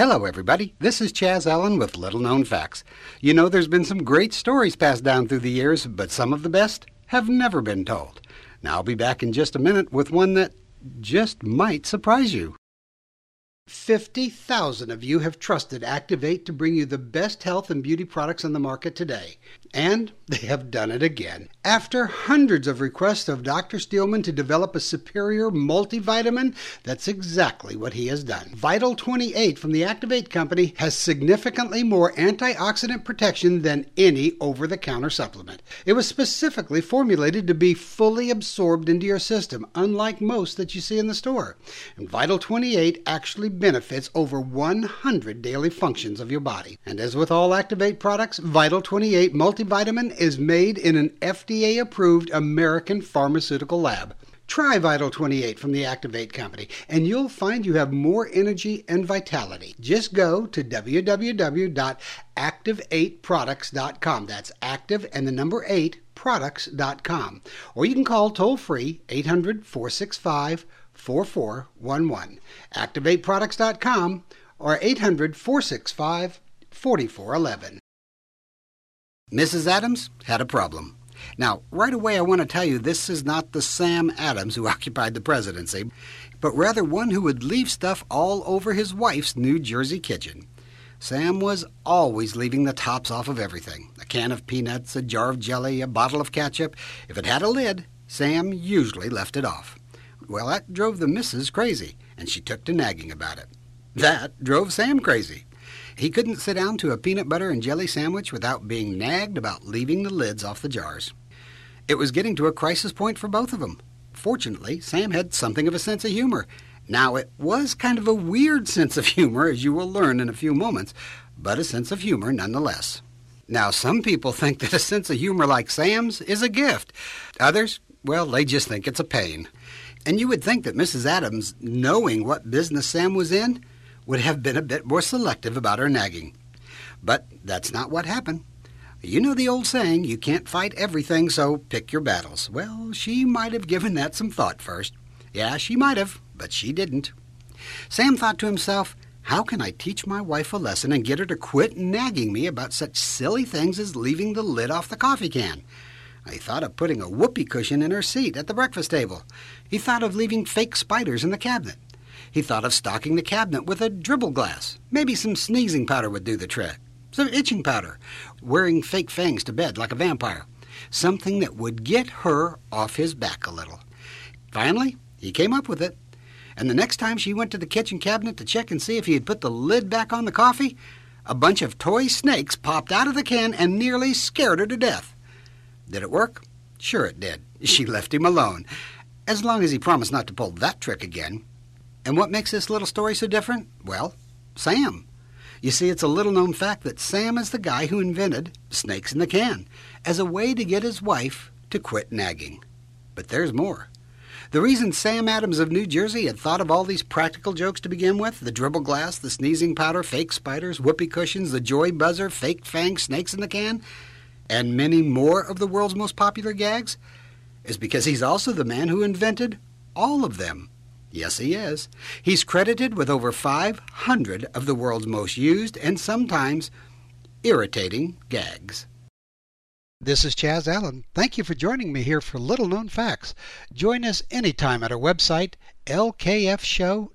Hello, everybody. This is Chaz Allen with Little Known Facts. You know, there's been some great stories passed down through the years, but some of the best have never been told. Now, I'll be back in just a minute with one that just might surprise you. 50,000 of you have trusted Activate to bring you the best health and beauty products on the market today. And they have done it again. After hundreds of requests of Dr. Steelman to develop a superior multivitamin, that's exactly what he has done. Vital 28 from the Activate Company has significantly more antioxidant protection than any over the counter supplement. It was specifically formulated to be fully absorbed into your system, unlike most that you see in the store. And Vital 28 actually benefits over 100 daily functions of your body. And as with all Activate products, Vital 28 multivitamin is made in an FDA approved American pharmaceutical lab. Try Vital 28 from the Activate Company, and you'll find you have more energy and vitality. Just go to www.active8products.com. That's active and the number 8 products.com. Or you can call toll free 800 465 4411. Active8Products.com or 800 465 4411. Mrs. Adams had a problem. Now, right away, I want to tell you this is not the Sam Adams who occupied the presidency, but rather one who would leave stuff all over his wife's New Jersey kitchen. Sam was always leaving the tops off of everything a can of peanuts, a jar of jelly, a bottle of ketchup. If it had a lid, Sam usually left it off. Well, that drove the missus crazy, and she took to nagging about it. That drove Sam crazy. He couldn't sit down to a peanut butter and jelly sandwich without being nagged about leaving the lids off the jars. It was getting to a crisis point for both of them. Fortunately, Sam had something of a sense of humor. Now, it was kind of a weird sense of humor, as you will learn in a few moments, but a sense of humor nonetheless. Now, some people think that a sense of humor like Sam's is a gift. Others, well, they just think it's a pain. And you would think that Mrs. Adams, knowing what business Sam was in, would have been a bit more selective about her nagging. But that's not what happened. You know the old saying, you can't fight everything, so pick your battles. Well, she might have given that some thought first. Yeah, she might have, but she didn't. Sam thought to himself, how can I teach my wife a lesson and get her to quit nagging me about such silly things as leaving the lid off the coffee can? He thought of putting a whoopee cushion in her seat at the breakfast table. He thought of leaving fake spiders in the cabinet. He thought of stocking the cabinet with a dribble glass. Maybe some sneezing powder would do the trick. Some itching powder. Wearing fake fangs to bed like a vampire. Something that would get her off his back a little. Finally, he came up with it. And the next time she went to the kitchen cabinet to check and see if he had put the lid back on the coffee, a bunch of toy snakes popped out of the can and nearly scared her to death. Did it work? Sure it did. She left him alone. As long as he promised not to pull that trick again. And what makes this little story so different? Well, Sam. You see, it's a little known fact that Sam is the guy who invented snakes in the can as a way to get his wife to quit nagging. But there's more. The reason Sam Adams of New Jersey had thought of all these practical jokes to begin with the dribble glass, the sneezing powder, fake spiders, whoopee cushions, the joy buzzer, fake fang snakes in the can and many more of the world's most popular gags is because he's also the man who invented all of them. Yes, he is. He's credited with over 500 of the world's most used and sometimes irritating gags. This is Chaz Allen. Thank you for joining me here for Little Known Facts. Join us anytime at our website, lkfshow.com.